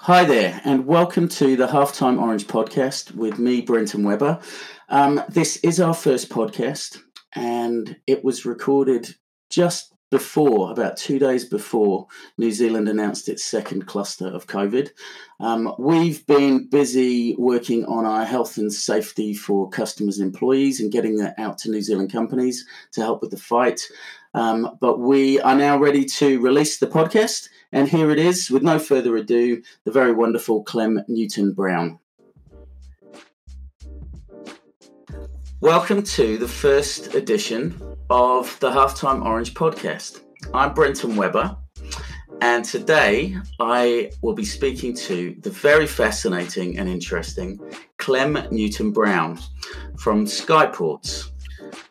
Hi there, and welcome to the Halftime Orange podcast with me, Brenton Weber. Um, this is our first podcast, and it was recorded just before, about two days before, New Zealand announced its second cluster of COVID. Um, we've been busy working on our health and safety for customers and employees and getting that out to New Zealand companies to help with the fight. Um, but we are now ready to release the podcast. And here it is, with no further ado, the very wonderful Clem Newton Brown. Welcome to the first edition of the Halftime Orange podcast. I'm Brenton Webber, and today I will be speaking to the very fascinating and interesting Clem Newton Brown from Skyportz.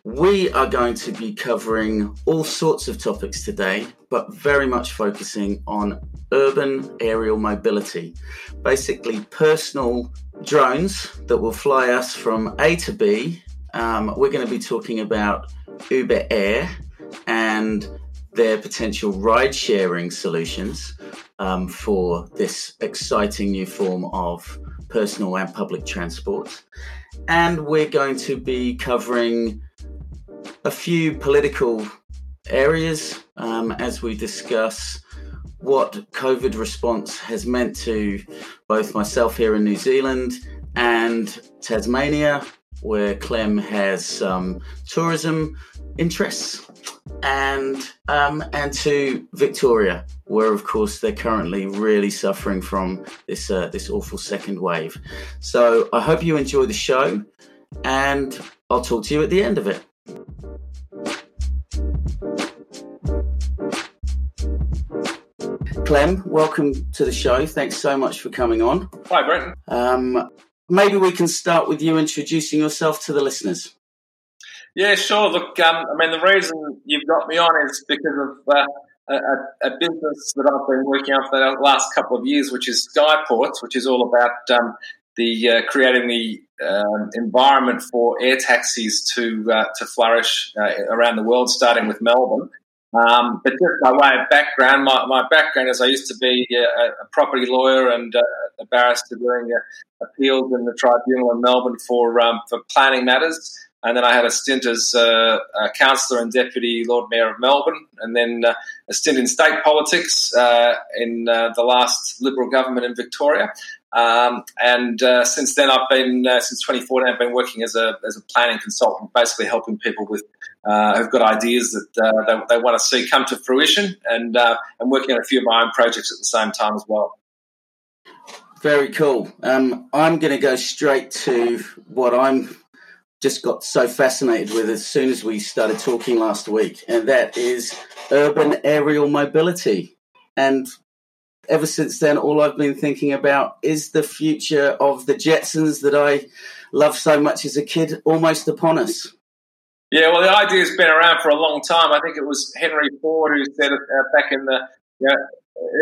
We are going to be covering all sorts of topics today, but very much focusing on urban aerial mobility. Basically, personal drones that will fly us from A to B. Um, we're going to be talking about Uber Air and their potential ride sharing solutions um, for this exciting new form of personal and public transport. And we're going to be covering a few political areas um, as we discuss what COVID response has meant to both myself here in New Zealand and Tasmania, where Clem has some tourism interests, and um, and to Victoria, where of course they're currently really suffering from this uh, this awful second wave. So I hope you enjoy the show, and I'll talk to you at the end of it. Clem, welcome to the show. Thanks so much for coming on. Hi, Brenton. Um, maybe we can start with you introducing yourself to the listeners. Yeah, sure. Look, um, I mean, the reason you've got me on is because of uh, a, a, business that I've been working on for the last couple of years, which is Skyportz, which is all about um, the uh, creating the um, environment for air taxis to uh, to flourish uh, around the world, starting with Melbourne. Um, but just by way of background, my, my background is I used to be a, a property lawyer and uh, a barrister doing uh, appeals in the tribunal in Melbourne for um, for planning matters. And then I had a stint as uh, a councillor and deputy Lord Mayor of Melbourne, and then uh, a stint in state politics uh, in uh, the last Liberal government in Victoria. Um, and uh, since then, I've been uh, since 2014. I've been working as a as a planning consultant, basically helping people with who've got ideas that they, they want to see come to fruition, and I'm working on a few of my own projects at the same time as well. Very cool. Um, I'm going to go straight to what I'm just got so fascinated with as soon as we started talking last week, and that is urban aerial mobility. And ever since then, all I've been thinking about is the future of the Jetsons that I loved so much as a kid almost upon us. Yeah, well, the idea has been around for a long time. I think it was Henry Ford who said it uh, back in the you know,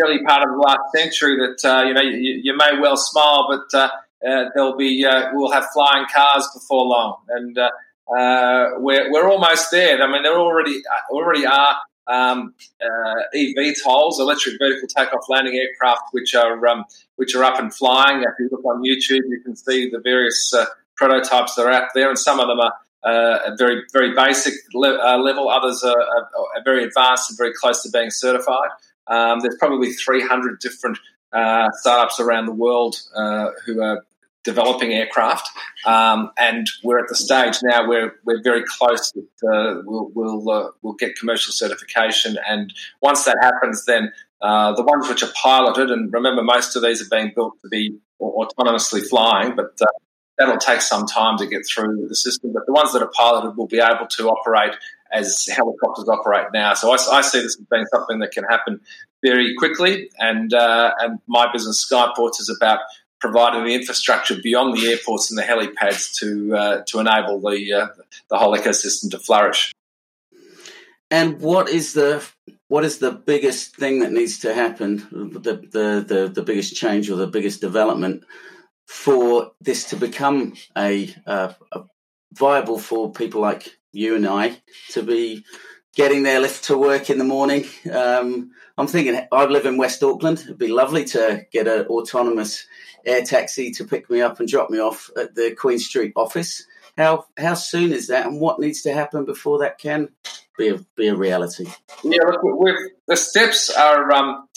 early part of the last century that uh, you know you, you, may well smile, but uh, uh, there'll be uh, we'll have flying cars before long, and uh, uh we're we're almost there. I mean, there already uh, already are um, uh, eVTOLs, electric vertical takeoff landing aircraft, which are um, which are up and flying. If you look on YouTube, you can see the various prototypes that are out there, and some of them are. Uh, very very basic le- uh, level. Others are, are, are, very advanced and very close to being certified. Um, there's probably 300 different uh, startups around the world who are developing aircraft, um, and we're at the stage now where we're very close. That, uh, we'll we'll, uh, we'll get commercial certification, and once that happens, then uh, the ones which are piloted, and remember, most of these are being built to be autonomously flying, but uh, that'll take some time to get through the system. But the ones that are piloted will be able to operate as helicopters operate now. So I, I see this as being something that can happen very quickly, and uh, and my business Skyportz is about providing the infrastructure beyond the airports and the helipads to uh, to enable the uh, the whole ecosystem to flourish. And what is the what is the biggest thing that needs to happen? The the the, the biggest change or the biggest development for this to become a, a viable for people like you and I to be getting their lift to work in the morning. Um, I'm thinking I live in West Auckland. It'd be lovely to get an autonomous air taxi to pick me up and drop me off at the Queen Street office. How how soon is that, and what needs to happen before that can be a, be a reality? Yeah, look, the steps are um,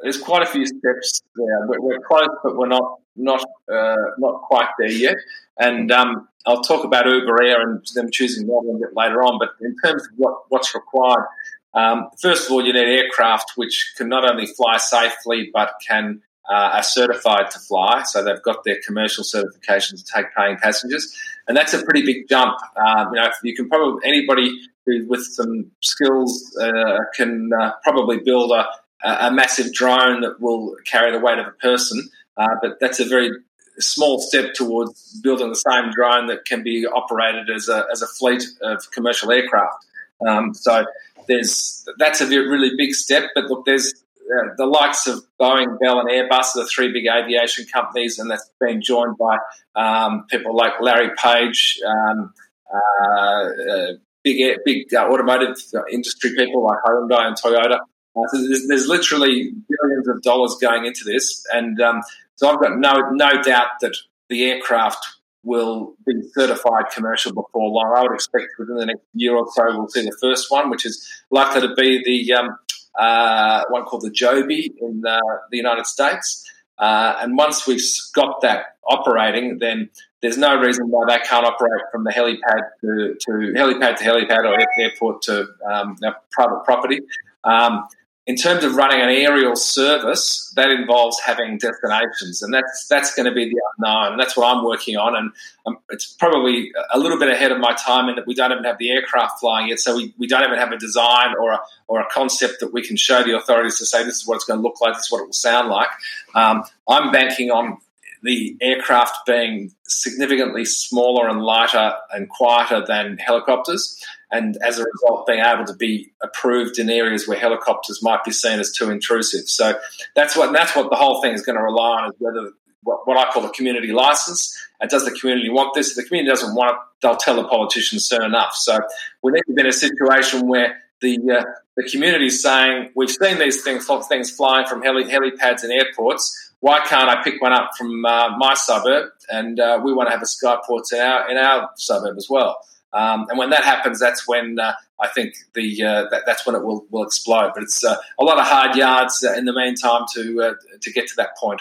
there's quite a few steps there. We're, we're close, but we're not not uh, not quite there yet. And um, I'll talk about Uber Air and them choosing Melbourne a bit later on. But in terms of what, what's required, um, first of all, you need aircraft which can not only fly safely but can uh, are certified to fly. So they've got their commercial certification to take paying passengers, and that's a pretty big jump. Um, you know, you can probably anybody who with some skills uh, can uh, probably build a, a massive drone that will carry the weight of a person. Uh, but that's a very small step towards building the same drone that can be operated as a, as a fleet of commercial aircraft. Um, so there's that's a really big step. But look, there's uh, the likes of Boeing, Bell, and Airbus are the three big aviation companies, and that's been joined by um, people like Larry Page, um, uh, uh, big big uh, automotive industry people like Hyundai and Toyota. Uh, so there's, there's, literally billions of dollars going into this, and um, so I've got no no doubt that the aircraft will be certified commercial before long. I would expect within the next year or so we'll see the first one, which is likely to be the um, uh, one called the Joby in uh, the United States. Uh, and once we've got that operating, then there's no reason why they can't operate from the helipad to, to helipad to helipad or airport to um, private property. Um, in terms of running an aerial service, that involves having destinations, and that's that's going to be the unknown. That's what I'm working on, and um, it's probably a little bit ahead of my time in that we don't even have the aircraft flying yet, so we, we don't even have a design or a or a concept that we can show the authorities to say this is what it's going to look like, this is what it will sound like. Um, I'm banking on the aircraft being significantly smaller and lighter and quieter than helicopters and as a result, being able to be approved in areas where helicopters might be seen as too intrusive. So that's what that's what the whole thing is going to rely on is whether what, what I call a community license. And does the community want this? If the community doesn't want it, they'll tell the politicians soon enough. So we need to be in a situation where the uh, the community is saying we've seen these things things flying from heli, helipads and airports. Why can't I pick one up from uh, my suburb? And uh, we want to have a skyport in our in our suburb as well. Um, and when that happens, that's when uh, I think the uh, that, that's when it will, will explode. But it's uh, a lot of hard yards uh, in the meantime to to get to that point.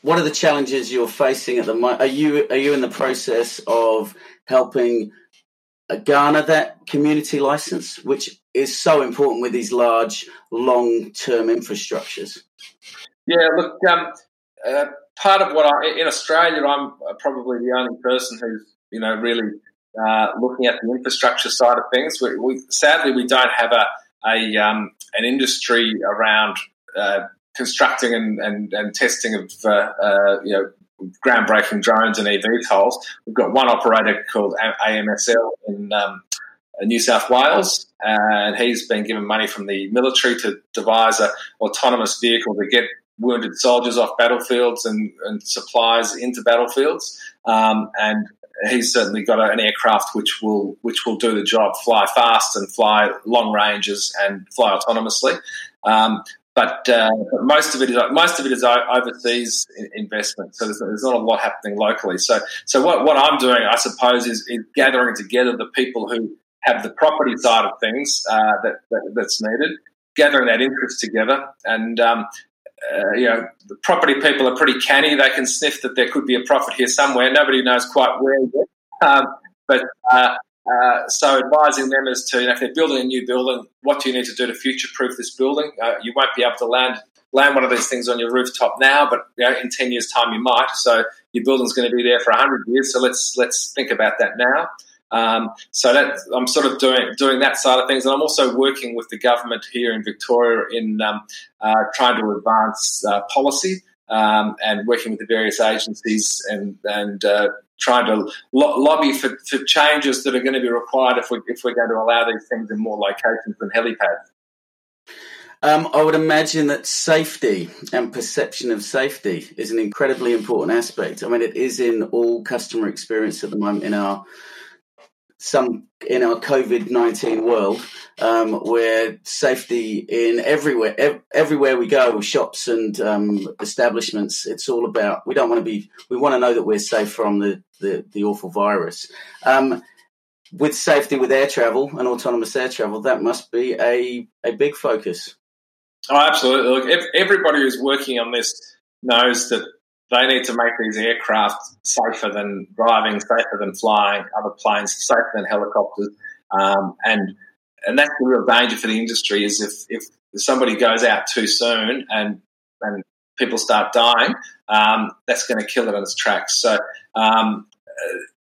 What are the challenges you're facing at the moment? Are you are you in the process of helping garner that community license, which is so important with these large, long term infrastructures? Yeah, look. Um, part of what I in Australia, I'm probably the only person who's you know really uh, looking at the infrastructure side of things. We, we, sadly, we don't have a, a um, an industry around uh, constructing and, and, and, testing of uh, uh you know groundbreaking drones and EV tolls. We've got one operator called AMSL in um, New South Wales, and he's been given money from the military to devise an autonomous vehicle to get wounded soldiers off battlefields and, and supplies into battlefields. Um, and he's certainly got an aircraft which will which will do the job, fly fast and fly long ranges and fly autonomously. Um, but, uh, most of it is most of it is overseas investment, so there's, there's, not a lot happening locally. So, so what, what I'm doing, I suppose, is, is, gathering together the people who have the property side of things uh, that, that, that's needed, gathering that interest together, and um, uh, you know, the property people are pretty canny. They can sniff that there could be a profit here somewhere. Nobody knows quite where yet. Um, but uh, uh, so advising them as to you know, if they're building a new building, what do you need to do to future-proof this building? Uh, you won't be able to land land one of these things on your rooftop now, but you know, in ten years' time you might. So your building's going to be there for hundred years. So let's let's think about that now. Um, so that I'm sort of doing doing that side of things, and I'm also working with the government here in Victoria in um, uh, trying to advance uh, policy um, and working with the various agencies and and uh, trying to lo- lobby for, for changes that are going to be required if we if we're going to allow these things in more locations than helipads. Um, I would imagine that safety and perception of safety is an incredibly important aspect. I mean, it is in all customer experience at the moment in our some in our COVID nineteen world, um, where safety in everywhere ev- everywhere we go, shops and um, establishments, it's all about. We don't want to be. We want to know that we're safe from the the, the awful virus. Um, with safety with air travel and autonomous air travel, that must be a a big focus. Oh, absolutely! Look, if everybody who's working on this knows that they need to make these aircraft safer than driving, safer than flying, other planes safer than helicopters, um, and and that's the real danger for the industry is if if somebody goes out too soon and and people start dying, um, that's going to kill it on its tracks. So um,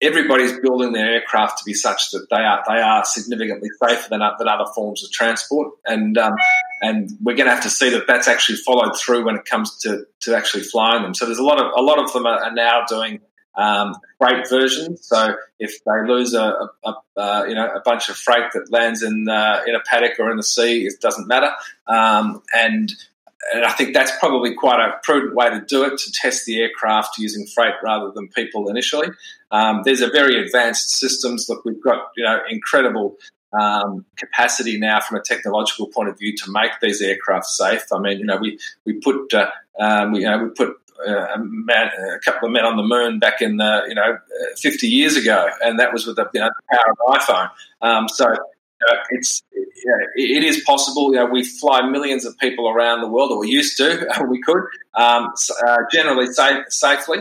everybody's building their aircraft to be such that they are they are significantly safer than, than other forms of transport, and um, and we're going to have to see that that's actually followed through when it comes to, to actually flying them. So there's a lot of a lot of them are, are now doing um, freight versions. So if they lose a, a, a uh, you know a bunch of freight that lands in uh, in a paddock or in the sea, it doesn't matter, um, and and I think that's probably quite a prudent way to do it to test the aircraft using freight rather than people initially. Um, there's a very advanced systems. Look, we've got you know incredible um, capacity now from a technological point of view to make these aircraft safe. I mean, you know, we we put uh, um, we, you know we put uh, a, man, a, couple of men on the moon back in the you know 50 years ago, and that was with the, you know, the power of iPhone. Um, so uh, it's it is possible. You know, we fly millions of people around the world, or we used to. we could um, uh, generally safe, safely,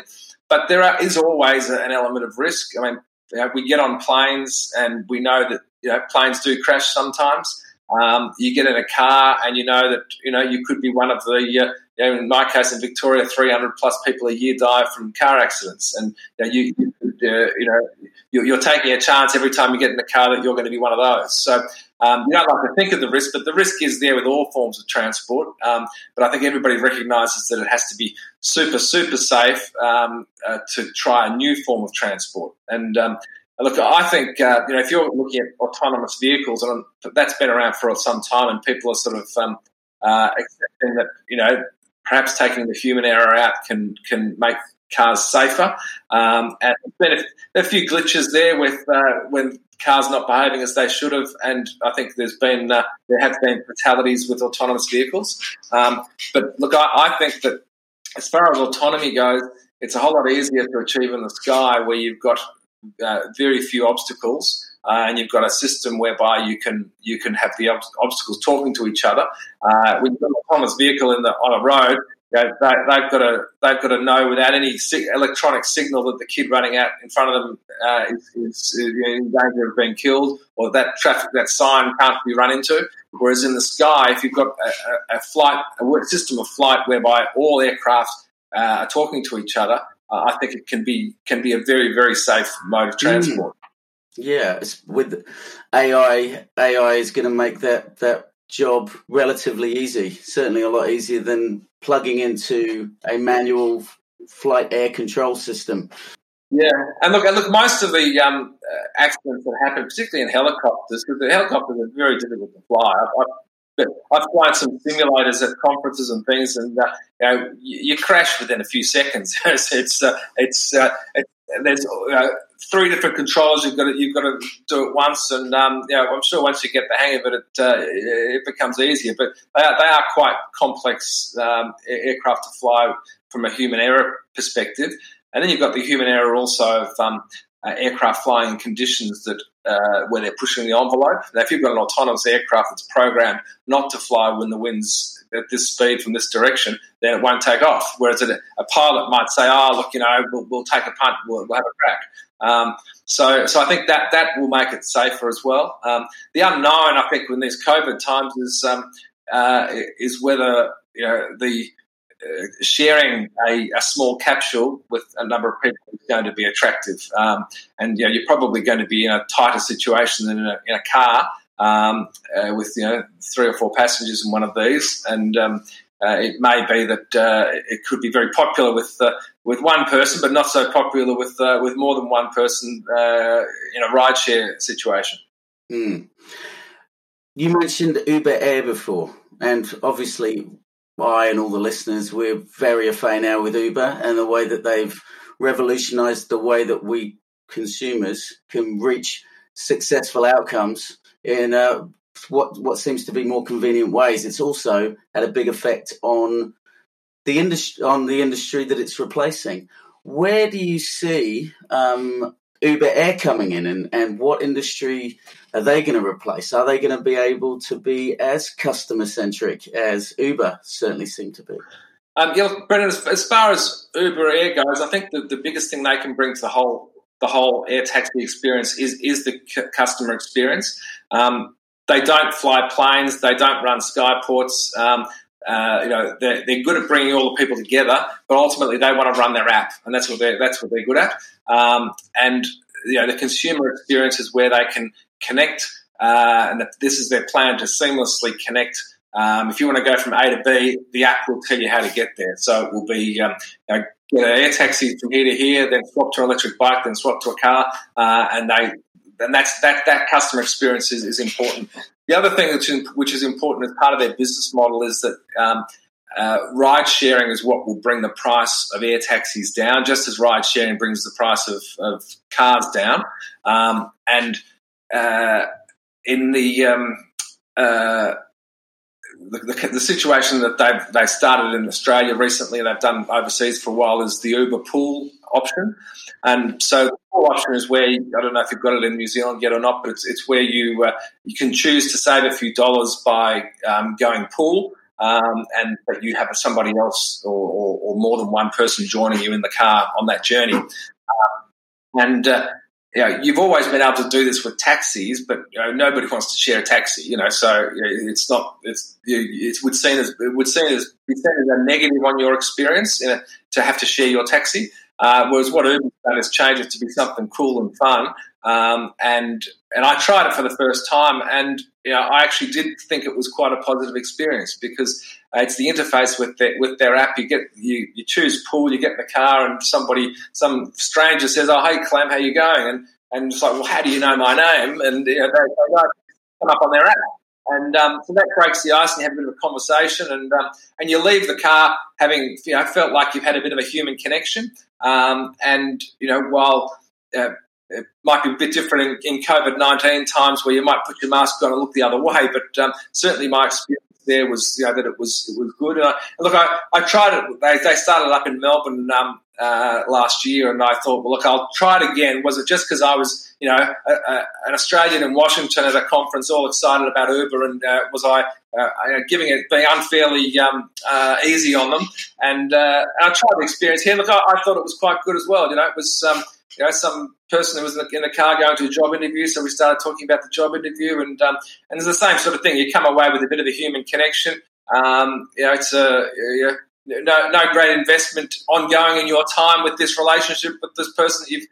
but there are, is always an element of risk. I mean, you know, we get on planes, and we know that you know planes do crash sometimes. Um, you get in a car, and you know that you know you could be one of the. Uh, you know, in my case, in Victoria, 300 plus people a year die from car accidents, and you know, you, you, uh, you know you're, taking a chance every time you get in the car that you're going to be one of those. So um, you don't like to think of the risk, but the risk is there with all forms of transport. Um, but I think everybody recognises that it has to be super, super safe um, uh, to try a new form of transport. And um, look, I think uh, you know if you're looking at autonomous vehicles, and that's been around for some time, and people are sort of um, uh, accepting that you know perhaps taking the human error out can can make cars safer. Um, and there's been a, few glitches there with uh, when cars not behaving as they should have, and I think there's been uh, there have been fatalities with autonomous vehicles. Um, but look, I, I, think that as far as autonomy goes, it's a whole lot easier to achieve in the sky where you've got uh, very few obstacles. Uh, and you've got a system whereby you can you can have the ob- obstacles talking to each other. Uh, when you've got an autonomous vehicle in the, on a road, you know, they, have got to they've got to know without any electronic signal that the kid running out in front of them uh, is, is, in danger of being killed, or that traffic that sign can't be run into. Whereas in the sky, if you've got a, a flight a system of flight whereby all aircraft uh, are talking to each other, uh, I think it can be can be a very very safe mode of transport. Mm. Yeah, with AI, AI is going to make that that job relatively easy. Certainly a lot easier than plugging into a manual flight air control system. Yeah, and look, and look, most of the um, uh, accidents that happen, particularly in helicopters, because the helicopters are very difficult to fly. I've, I've, flown some simulators at conferences and things, and uh, you, know, you, you, crash within a few seconds. it's uh, it's, uh, it's there's three different controls. You've got to, you've got to do it once, and um, yeah, I'm sure once you get the hang of it, it, uh, it becomes easier. But they are, they are quite complex um, aircraft to fly from a human error perspective. And then you've got the human error also of um, uh, aircraft flying in conditions that uh, where they're pushing the envelope. Now, if you've got an autonomous aircraft that's programmed not to fly when the wind's at this speed from this direction, then it won't take off. Whereas a, a pilot might say, "Oh, look, you know, we'll, we'll take a punt, we'll, we'll have a crack." Um, so, so I think that that will make it safer as well. Um, the unknown, I think, in these COVID times is um, uh, is whether you know the uh, sharing a, a, small capsule with a number of people is going to be attractive. Um, and you know, you're probably going to be in a tighter situation than in a, in a car um, uh, with you know three or four passengers in one of these. And um, uh, it may be that uh, it could be very popular with uh, with one person, but not so popular with uh, with more than one person in a rideshare situation. Mm. You mentioned Uber Air before, and obviously I and all the listeners, we're very affair now with Uber and the way that they've revolutionized the way that we consumers can reach successful outcomes in uh, what what seems to be more convenient ways. It's also had a big effect on the industry on the industry that it's replacing. Where do you see um, Uber Air coming in, and, and what industry are they going to replace? Are they going to be able to be as customer centric as Uber certainly seem to be? Um, yeah, Brendan, as, as, far as Uber Air goes, I think the, the biggest thing they can bring to the whole the whole air taxi experience is is the c- customer experience. Um, they don't fly planes. They don't run skyports. Um, uh, you know, they're, they're, good at bringing all the people together, but ultimately they want to run their app, and that's what they're that's what they're good at. Um, and you know, the consumer experience is where they can connect, uh, and this is their plan to seamlessly connect. Um, if you want to go from A to B, the app will tell you how to get there. So it will be um, you know, get an air taxi from here to here, then swap to an electric bike, then swap to a car, uh, and they and that's that that customer experience is, is important. The other thing which, which is important as part of their business model is that um, uh, ride sharing is what will bring the price of air taxis down, just as ride sharing brings the price of, of cars down. Um, and uh, in the, um, uh, the, the, the, situation that they've they started in Australia recently, and they've done overseas for a while, is the Uber Pool option. And so the pool option is where I don't know if you've got it in New Zealand yet or not, but it's, it's where you uh, you can choose to save a few dollars by um, going pool. Um, and that you have somebody else or, or, or, more than one person joining you in the car on that journey. Um, and uh, you know, you've always been able to do this with taxis, but you know, nobody wants to share a taxi. You know, so it's not it's it would seen as it would seen as be seen as a negative on your experience to have to share your taxi. Uh, whereas what Uber's done is it to be something cool and fun. Um, and and I tried it for the first time, and you know, I actually did think it was quite a positive experience because uh, it's the interface with their, with their app. You get you, you choose pool, you get in the car, and somebody some stranger says, "Oh, hey Clem, how you going?" And and it's like, "Well, how do you know my name?" And you know, they, they come up on their app. And um, so that breaks the ice, and you have a bit of a conversation, and um, and you leave the car having you know felt like you've had a bit of a human connection. Um, and you know, while uh, it might be a bit different in, in COVID nineteen times, where you might put your mask on and look the other way, but um, certainly my experience there was you know that it was it was good. And, I, look, I, I tried it. They, they started up in Melbourne um, uh, last year, and I thought, well, look, I'll try it again. Was it just because I was you know a, a, an Australian in Washington at a conference, all excited about Uber, and uh, was I uh, giving it being unfairly um, uh, easy on them? And, uh, and, I tried the experience here. Look, I, I, thought it was quite good as well. You know, it was. Um, you know, some person who was in the, in the, car going to a job interview. So we started talking about the job interview, and um, and it's the same sort of thing. You come away with a bit of a human connection. Um, you know, it's a you know, no no great investment ongoing in your time with this relationship with this person that you've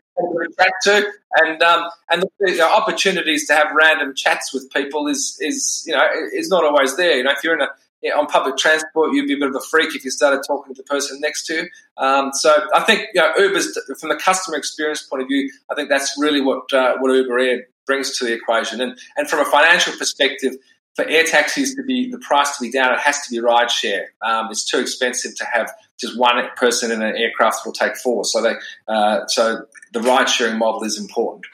chat to, and um, and the, the, opportunities to have random chats with people is is you know is not always there. You know, if you're in a yeah, on public transport, you'd be a bit of a freak if you started talking to the person next to you. Um, so I think you know, Uber's from the customer experience point of view, I think that's really what uh, what Uber Air brings to the equation. And and from a financial perspective, for air taxis to be the price to be down, it has to be ride share. Um, it's too expensive to have just one person in an aircraft will take four. So they uh, so the ride sharing model is important.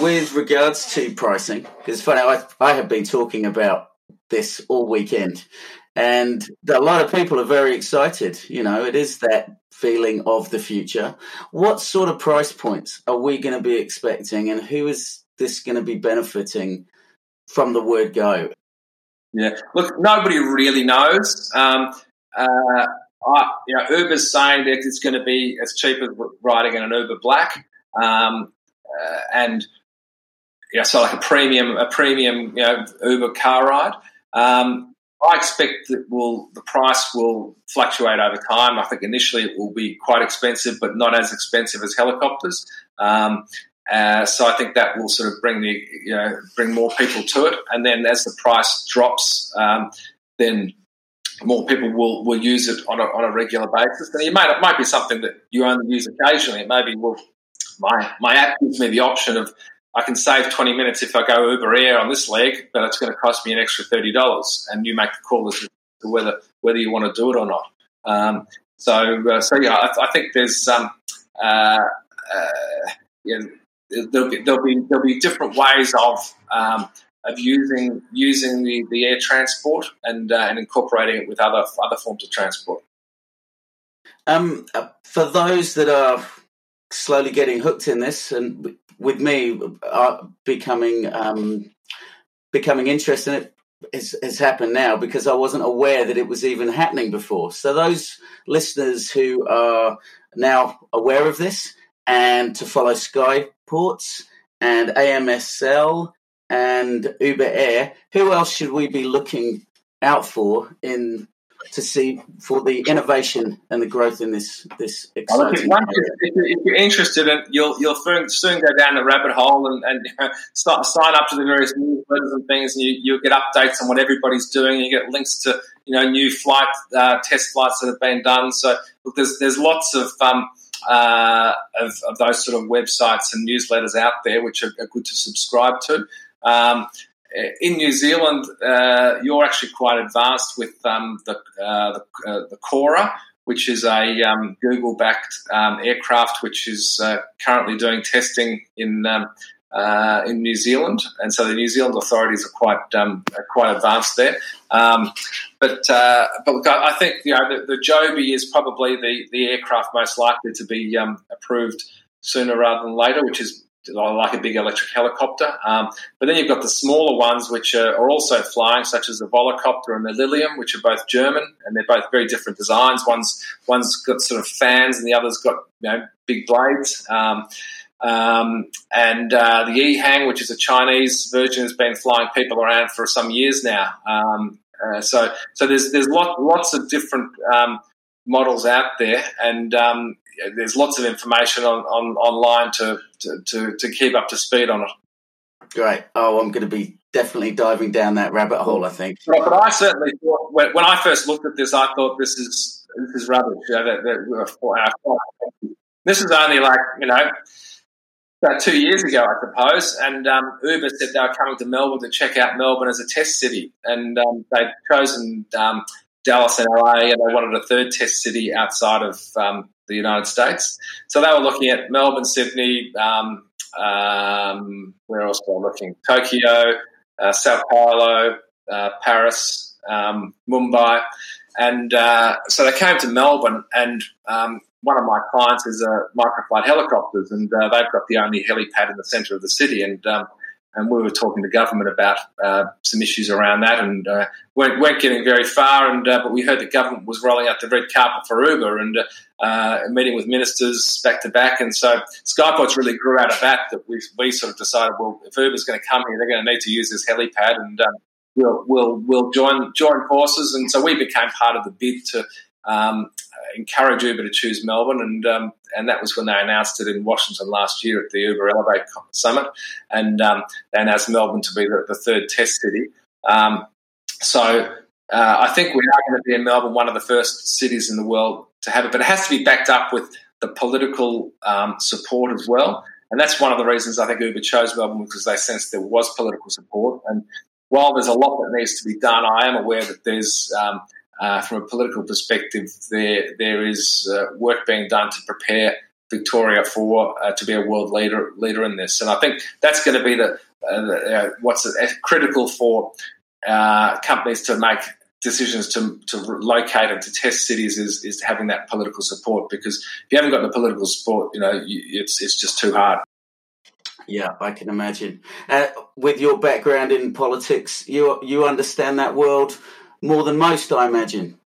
With regards to pricing, it's funny. I, I have been talking about this all weekend. And a lot of people are very excited. You know, it is that feeling of the future. What sort of price points are we going to be expecting, and who is this going to be benefiting from the word go? Yeah, look, nobody really knows. Um, uh, I, you know, Uber's saying that it's going to be as cheap as riding in an Uber Black, um, uh, and you know, so like a premium, a premium, you know, Uber car ride. Um, I expect that will the price will fluctuate over time. I think initially it will be quite expensive, but not as expensive as helicopters. Um, uh, so I think that will sort of bring the you know bring more people to it, and then as the price drops, um, then more people will, will use it on a, on a regular basis. And it might it might be something that you only use occasionally. It maybe well, my my app gives me the option of I can save 20 minutes if I go Uber Air on this leg, but it's going to cost me an extra $30. And you make the call as to whether, whether you want to do it or not. Um, so, uh, so yeah, I, I, think there's um, uh, uh, there'll be there'll be there'll be different ways of um, of using using the, the air transport and uh, and incorporating it with other other forms of transport. Um, uh, for those that are slowly getting hooked in this, and with me uh, becoming um, becoming interested in it has, has happened now because I wasn't aware that it was even happening before. So those listeners who are now aware of this and to follow Skyportz and AMSL and Uber Air, who else should we be looking out for in to see for the innovation and the growth in this this exciting. Well, if, if, you're interested, in, you'll you'll soon go down the rabbit hole and, and start sign up to the various newsletters and things, and you you'll get updates on what everybody's doing. You get links to you know new flight uh, test flights that have been done. So look, there's there's lots of um, uh, of, of, those sort of websites and newsletters out there which are, are good to subscribe to. Um, in New Zealand, uh, you're actually quite advanced with um, the, uh, the, uh, the Cora, which is a um, Google-backed um, aircraft, which is uh, currently doing testing in um, uh, in New Zealand, and so the New Zealand authorities are quite um, are quite advanced there. Um, but uh, but look, I think you know the, the Joby is probably the, the aircraft most likely to be approved sooner rather than later, which is like a big electric helicopter. Um, but then you've got the smaller ones, which are, are, also flying, such as the Volocopter and the Lilium, which are both German, and they're both very different designs. One's one's got sort of fans, and the other's got you know big blades. Um, um, and uh, the EHang, which is a Chinese version, has been flying people around for some years now. Um, uh, so, so there's there's lot, lots of different um, models out there, and um, there's lots of information on, on online to, to, to, to keep up to speed on it. Great. Oh, I'm going to be definitely diving down that rabbit hole. I think. But, I certainly thought when, when, I first looked at this, I thought this is this is rubbish. You know, that, that, this is only like you know about two years ago, I suppose. And um, Uber said they were coming to Melbourne to check out Melbourne as a test city, and um, they'd chosen um, Dallas and LA, and they wanted a third test city outside of um, the United States. So they were looking at Melbourne, Sydney, um, um, where else were looking? Tokyo, uh, Sao Paulo, uh, Paris, um, Mumbai. And uh, so they came to Melbourne, and um, one of my clients is a Microflite Helicopters, and uh, they've got the only helipad in the centre of the city. And um, and we were talking to government about uh, some issues around that, and uh, weren't, weren't, getting very far. And uh, but we heard the government was rolling out the red carpet for Uber and uh, meeting with ministers back to back. And so Skyportz really grew out of that. That we, we sort of decided, well, if Uber's going to come here, they're going to need to use this helipad, and um, we'll we'll we'll join join forces. And so we became part of the bid to um, encourage Uber to choose Melbourne, and um, and that was when they announced it in Washington last year at the Uber Elevate Summit, and um, they announced Melbourne to be the, the third test city. Um, so uh, I think we are going to be in Melbourne one of the first cities in the world to have it, but it has to be backed up with the political um, support as well. And that's one of the reasons I think Uber chose Melbourne because they sensed there was political support. And while there's a lot that needs to be done, I am aware that there's um, uh, from a political perspective, there there is uh, work being done to prepare Victoria for uh, to be a world leader leader in this, and I think that's going to be the, uh, the uh, what's critical for companies to make decisions to, to locate and to test cities is, is having that political support because if you haven't got the political support, you know, it's it's just too hard. Yeah, I can imagine. Uh, with your background in politics, you you understand that world more than most, I imagine.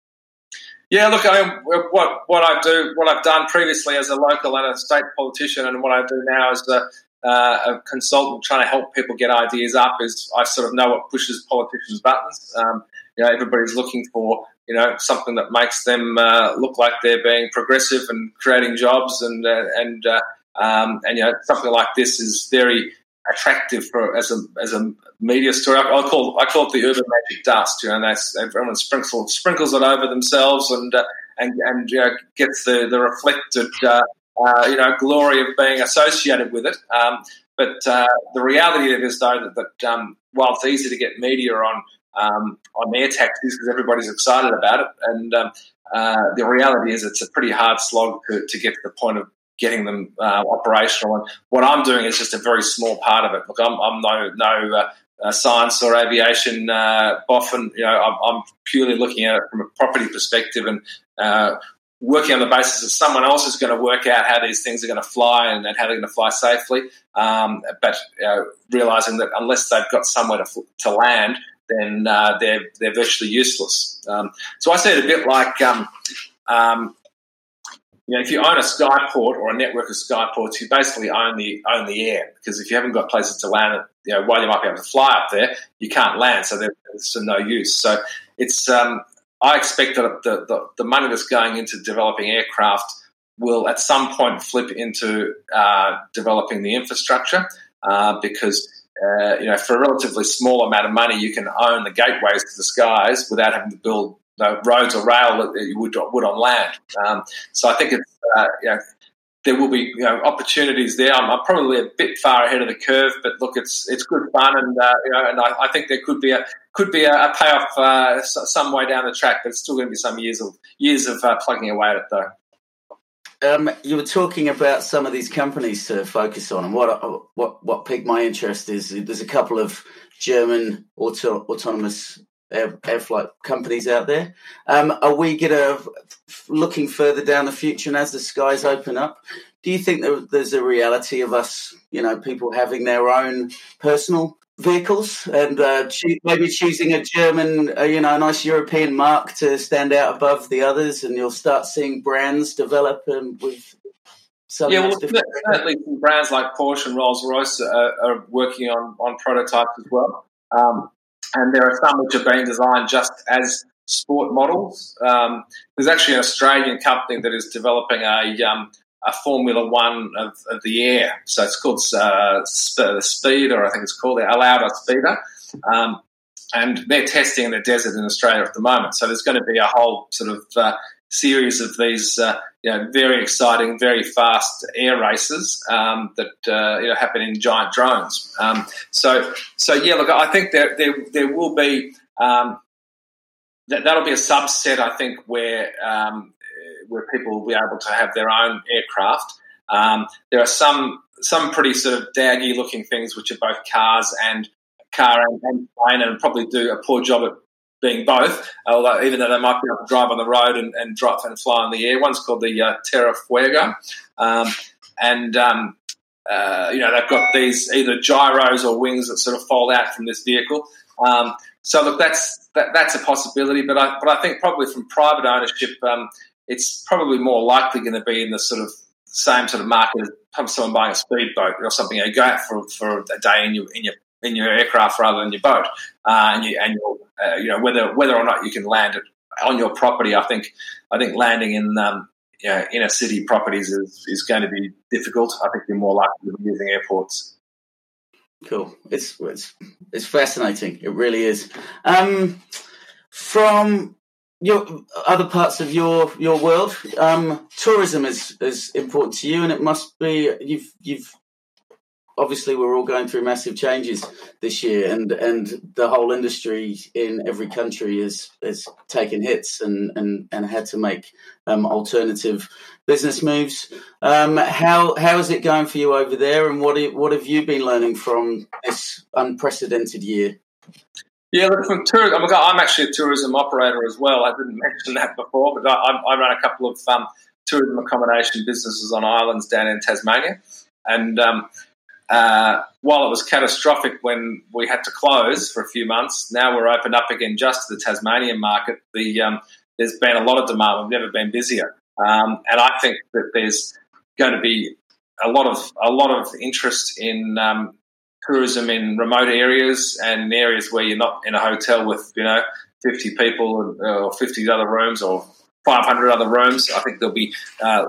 Yeah, look, I mean, what what I do, what I've done previously as a local and a state politician, and what I do now as a, uh, a consultant trying to help people get ideas up is I sort of know what pushes politicians' buttons. Um, you know, everybody's looking for you know something that makes them uh, look like they're being progressive and creating jobs, and uh, and uh, um, and you know something like this is very attractive for as a as a media story. I, I call I call it the urban magic dust. You know, and that's everyone sprinkles sprinkles it over themselves and uh, and and you know, gets the the reflected uh, uh, you know glory of being associated with it. Um, but uh, the reality of it is though that, that um, while it's easy to get media on um, on air taxis because everybody's excited about it, and um, uh, the reality is it's a pretty hard slog to, to get to the point of getting them uh, operational. And what I'm doing is just a very small part of it. Look, I'm, I'm no no uh, uh, science or aviation uh, boffin. You know, I'm, I'm, purely looking at it from a property perspective and uh, working on the basis that someone else is going to work out how these things are going to fly and, and how they're going to fly safely. Um, but realizing that unless they've got somewhere to, to land, then they're they're virtually useless. Um, so I see it a bit like. Um, um you know, if you own a skyport or a network of skyports, you basically own the own the air because if you haven't got places to land, you know, while you might be able to fly up there, you can't land, so there's no use. So it's um, I expect that the, the, the money that's going into developing aircraft will at some point flip into uh, developing the infrastructure uh, because uh, you know for a relatively small amount of money you can own the gateways to the skies without having to build know, roads or rail that you would would on land. Um, so I think it's uh, you know, there will be you know, opportunities there. I'm, I'm, probably a bit far ahead of the curve, but look, it's it's good fun, and uh, you know, and I, I, think there could be a could be a, a payoff uh, some way down the track, but it's still going to be some years of years of uh, plugging away at it, though. Um, you were talking about some of these companies to focus on, and what what what piqued my interest is there's a couple of German auto, autonomous air, air flight companies out there. Um, are we going to looking further down the future and as the skies open up? Do you think that there's a reality of us, you know, people having their own personal vehicles and uh, maybe choosing a German, uh, you know, a nice European mark to stand out above the others, and you'll start seeing brands develop and with. Yeah, well, certainly some brands like Porsche and Rolls Royce are, are, working on, on prototypes as well. Um, and there are some which have been designed just as sport models. Um, there's actually an Australian company that is developing a um, a Formula One of, of, the air. So it's called uh, Speeder, I think it's called the Lauda Speeder. Um, and they're testing in the desert in Australia at the moment. So there's going to be a whole sort of uh, series of these, uh, you know, very exciting, very fast air races um, that uh, you know happen in giant drones. Um, so, so yeah, look, I think there there, there will be um, that that'll be a subset. I think where um, where people will be able to have their own aircraft. Um, there are some some pretty sort of daggy looking things which are both cars and car and, and plane and probably do a poor job at being both, although even though they might be able to drive on the road and, and drop and fly in the air. One's called the uh, Terra Fuego, um, and um, uh, you know they've got these either gyros or wings that sort of fold out from this vehicle. Um, so look, that's that, that's a possibility, but I but I think probably from private ownership, um, it's probably more likely going to be in the sort of same sort of market as someone buying a speedboat or something. You go out for, for a day in your in your in your aircraft rather than your boat, uh, and you and uh, you know whether whether or not you can land it on your property. I think I think landing in um, you know, inner city properties is, is going to be difficult. I think you're more likely to be using airports. Cool. It's it's it's fascinating. It really is. Um, from your other parts of your your world, um, tourism is is important to you, and it must be. You've you've obviously we're all going through massive changes this year and and the whole industry in every country is is taken hits and and and had to make um, alternative business moves um, how how is it going for you over there and what what have you been learning from this unprecedented year yeah, look, from tourism, I'm actually a tourism operator as well. I didn't mention that before, but I, I run a couple of um, tourism accommodation businesses on islands down in Tasmania. And um, uh, while it was catastrophic when we had to close for a few months, now we're opened up again just to the Tasmanian market. The um, there's been a lot of demand. We've never been busier, um, and I think that there's going to be a lot of a lot of interest in um, tourism in remote areas and areas where you're not in a hotel with you know 50 people or 50 other rooms or 500 other rooms. I think there'll be uh,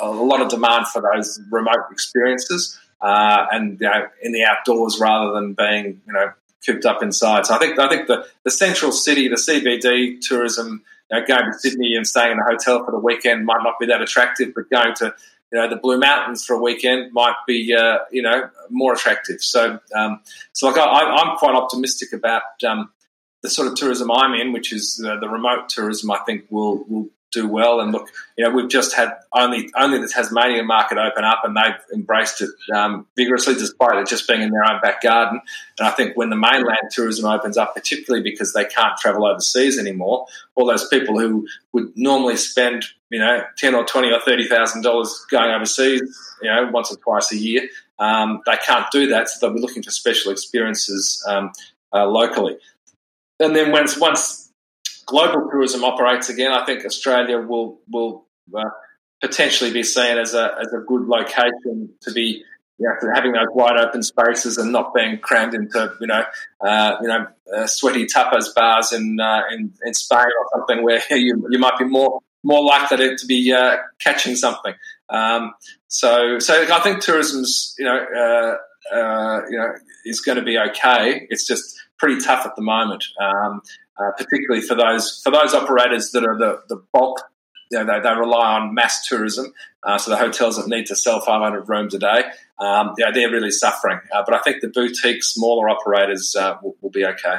a lot of demand for those remote experiences uh, and you know, in the outdoors rather than being you know cooped up inside. So I think I think the, the central city, the CBD tourism, you know, going to Sydney and staying in a hotel for the weekend might not be that attractive, but going to you know the Blue Mountains for a weekend might be uh, you know more attractive. So um, so like I, am quite optimistic about um, the sort of tourism I'm in, which is uh, the remote tourism. I think will will do well. And look, you know, we've just had only only the Tasmanian market open up, and they've embraced it um, vigorously, despite it just being in their own back garden. And I think when the mainland tourism opens up, particularly because they can't travel overseas anymore, all those people who would normally spend you know ten or twenty or thirty thousand dollars going overseas, you know, once or twice a year, um, they can't do that, so they'll be looking for special experiences um, uh, locally. And then once once global tourism operates again, I think Australia will will uh, potentially be seen as a as a good location to be you know, having those wide open spaces and not being crammed into you know uh, you know uh, sweaty tapas bars in, uh, in in Spain or something where you you might be more more likely to, be uh, catching something. Um, so so I think tourism's you know uh, you know is going to be okay. It's just pretty tough at the moment. Um, uh, particularly for those for those operators that are the, the bulk. You know, they, they rely on mass tourism, uh, so the hotels that need to sell 500 rooms a day, um, yeah, they're really suffering. Uh, but I think the boutique, smaller operators uh, will, will, be okay.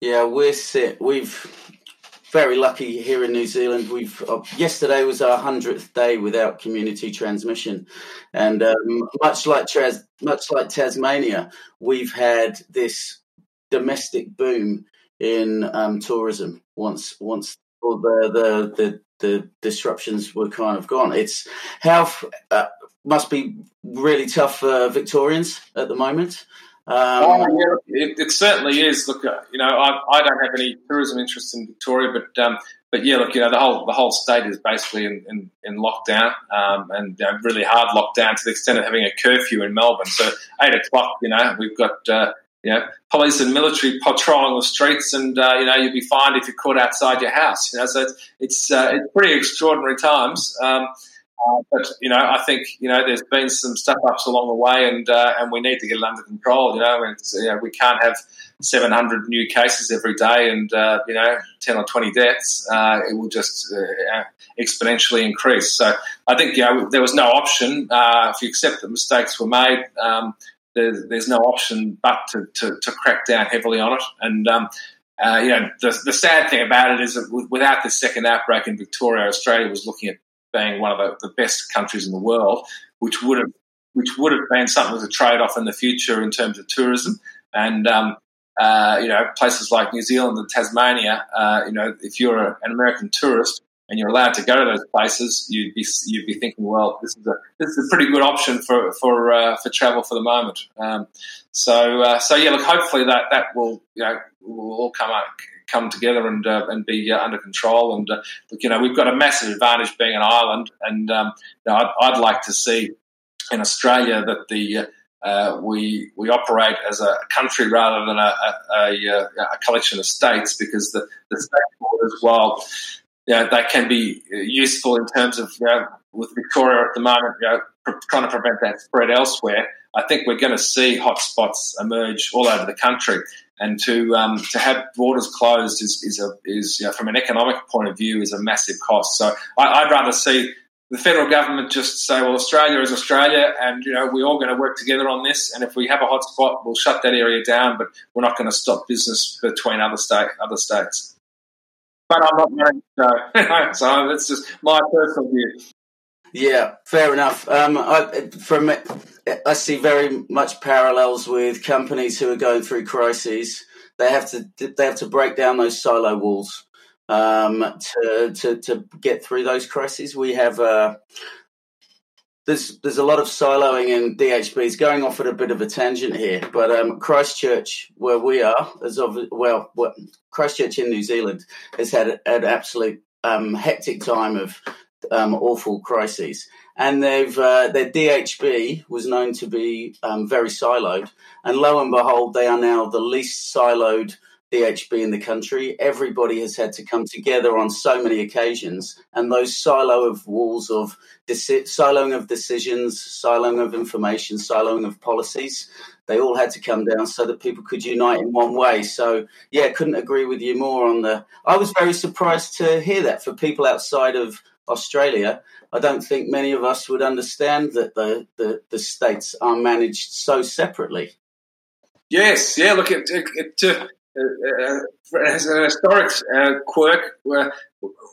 Yeah, we're. We've very lucky here in New Zealand. We've uh, yesterday was our hundredth day without community transmission, and um, much like much like Tasmania, we've had this domestic boom in um, tourism once once all the, the the the disruptions were kind of gone. It's health uh, must be really tough for Victorians at the moment. Um, oh, yeah, it, it, certainly is. Look, uh, you know, I, I, don't have any tourism interest in Victoria, but um, but yeah, look, you know, the whole the whole state is basically in, in, in lockdown um, and know, really hard lockdown to the extent of having a curfew in Melbourne. So eight o'clock, you know, we've got uh, you know, police and military patrolling the streets, and uh, you know you'd be fined if you're caught outside your house. You know, so it's it's, uh, it's pretty extraordinary times. Um, uh, but you know, I think you know there's been some step ups along the way, and uh, and we need to get it under control. You know, you know, we can't have 700 new cases every day, and uh, you know, 10 or 20 deaths. Uh, it will just exponentially increase. So I think you know there was no option if you accept that mistakes were made. Um, there's, there's no option but to, to, to, crack down heavily on it. And, um, uh, you know, the, the sad thing about it is that without this second outbreak in Victoria, Australia was looking at being one of the, the best countries in the world, which would have which would have been something as a trade off in the future in terms of tourism. And um, uh, you know, places like New Zealand and Tasmania, uh, you know, if you're a, an American tourist, and you're allowed to go to those places, you'd be you'd be thinking, well, this is a this is a pretty good option for for uh, for travel for the moment. Um, so uh, so yeah, look, hopefully that that will you know will all come up, come together and uh, and be uh, under control. And uh, look, you know, we've got a massive advantage being an island, and um, you know, I'd, I'd, like to see in Australia that the uh, we we operate as a country rather than a, a, a, a collection of states because the, the state borders, while you know, that can be useful in terms of you know, with Victoria at the moment, you know, trying to prevent that spread elsewhere. I think we're going to see hotspots emerge all over the country, and to um, to have borders closed is is a is you know, from an economic point of view is a massive cost. So I, would rather see the federal government just say, well, Australia is Australia, and you know we're all going to work together on this. And if we have a hotspot, we'll shut that area down, but we're not going to stop business between other state other states but I'm not going to. so that's just my personal view. Yeah, fair enough. Um, I, from I see very much parallels with companies who are going through crises. They have to they have to break down those silo walls um, to, to to get through those crises. We have uh, there's there's a lot of siloing in DHBs. Going off at a bit of a tangent here, but um, Christchurch, where we are, is of well, what, Christchurch in New Zealand has had an absolute um, hectic time of um, awful crises, and they've uh, their DHB was known to be um, very siloed, and lo and behold, they are now the least siloed DHB in the country. Everybody has had to come together on so many occasions, and those silo of walls of deci- siloing of decisions, siloing of information, siloing of policies, they all had to come down so that people could unite in one way. So, yeah, couldn't agree with you more on the. I was very surprised to hear that for people outside of Australia. I don't think many of us would understand that the, the, the states are managed so separately. Yes, yeah. Look, it, it, it uh, uh, as an historic uh, quirk, where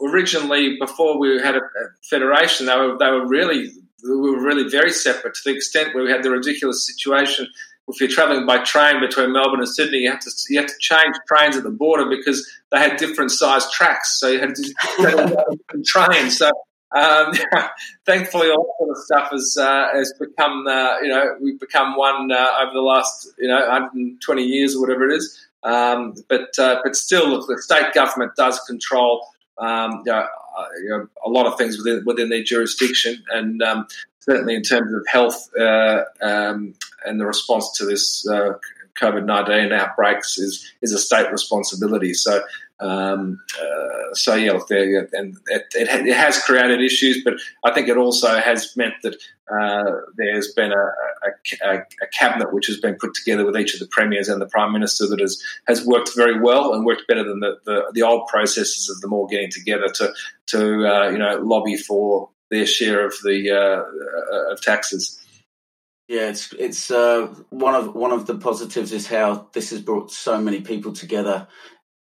originally before we had a, federation, they were they were really we were really very separate to the extent where we had the ridiculous situation. If you're travelling by train between Melbourne and Sydney, you have to you have to change trains at the border because they had different sized tracks, so you had to train. So um, thankfully, all that sort of stuff has uh, has become uh, you know we've become one uh, over the last you know 120 years or whatever it is. Um, but uh, but still, look, the state government does control um, you, know, uh, you know, a lot of things within within their jurisdiction, and um, certainly in terms of health uh, um, and the response to this uh, COVID nineteen outbreaks is is a state responsibility. So um, uh, so yeah, look, there, and it, it, has created issues, but I think it also has meant that uh, there's been a, a, a, cabinet which has been put together with each of the premiers and the prime minister that has has worked very well and worked better than the, the, the old processes of them all getting together to to uh, you know lobby for their share of the uh, of taxes. Yeah, it's it's uh, one of one of the positives is how this has brought so many people together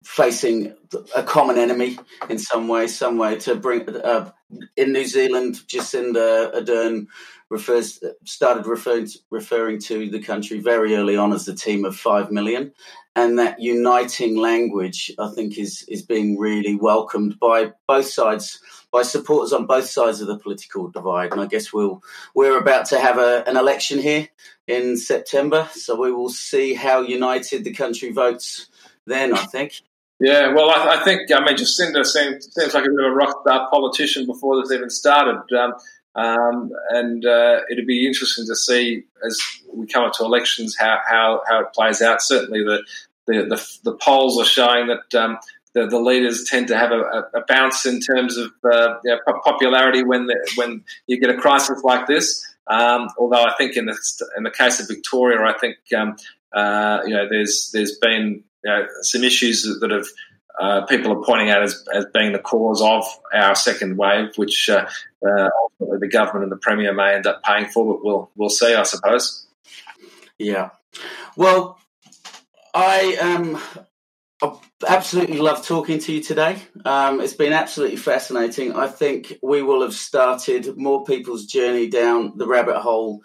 facing a common enemy in some way, some way to bring. Uh, in New Zealand, Jacinda Ardern refers started referring to, referring to the country very early on as the team of five million, and that uniting language, I think, is is being really welcomed by both sides, by supporters on both sides of the political divide. And I guess we'll we're about to have a, an election here in September, so we will see how united the country votes then. I think. Yeah, well, I, I, think I mean Jacinda seems seems like a bit of a rock star politician before this even started, um, um, and uh, it'd be interesting to see as we come up to elections how how, how it plays out. Certainly, the the, the, the polls are showing that. Um, the, the, leaders tend to have a, a bounce in terms of uh, popularity when the, when you get a crisis like this. Um, although I think in the in the case of Victoria, I think um, uh, you know there's there's been you know, some issues that have uh, people are pointing out as, as being the cause of our second wave, which uh, uh, ultimately the government and the premier may end up paying for, but we'll we'll see, I suppose. Yeah. Well, I um, absolutely love talking to you today. Um, it's been absolutely fascinating. I think we will have started more people's journey down the rabbit hole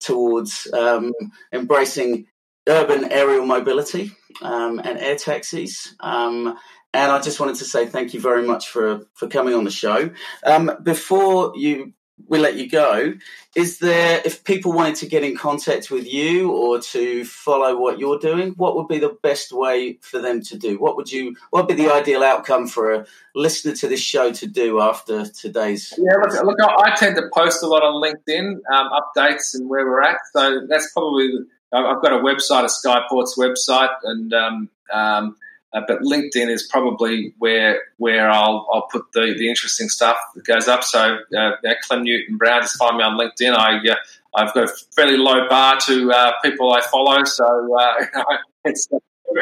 towards um, embracing urban aerial mobility um, and air taxis. Um, and I just wanted to say thank you very much for for coming on the show. Um, before you we let you go, is there if people wanted to get in contact with you or to follow what you're doing, what would be the best way for them to do? What would you what would be the ideal outcome for a listener to this show to do after today's? Yeah, look, look I tend to post a lot on LinkedIn um, updates and where we're at, so that's probably I've got a website, a Skyportz website, and um, um, uh, but LinkedIn is probably where where I'll I'll put the, the interesting stuff that goes up. So uh, Clem Newton Brown, just find me on LinkedIn. I uh, I've got a fairly low bar to uh, people I follow, so uh, it's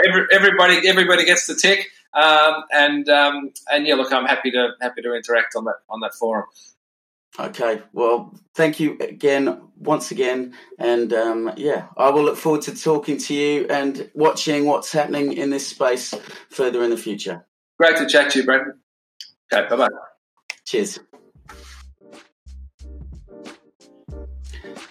every, everybody everybody gets the tick. Um, and um, and yeah, look, I'm happy to happy to interact on that on that forum. Okay, well, thank you again, once again, and um, yeah, I will look forward to talking to you and watching what's happening in this space further in the future. Great to chat to you, Brenton. Okay, bye bye. Cheers.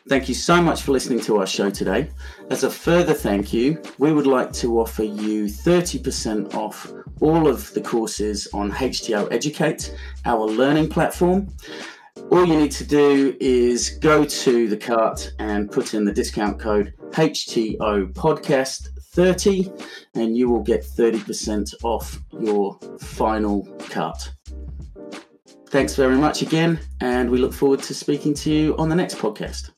Thank you so much for listening to our show today. As a further thank you, we would like to offer you 30% off all of the courses on HTO Educate, our learning platform all you need to do is go to the cart and put in the discount code HTO podcast 30 and you will get 30% off your final cart. Thanks very much again, and we look forward to speaking to you on the next podcast.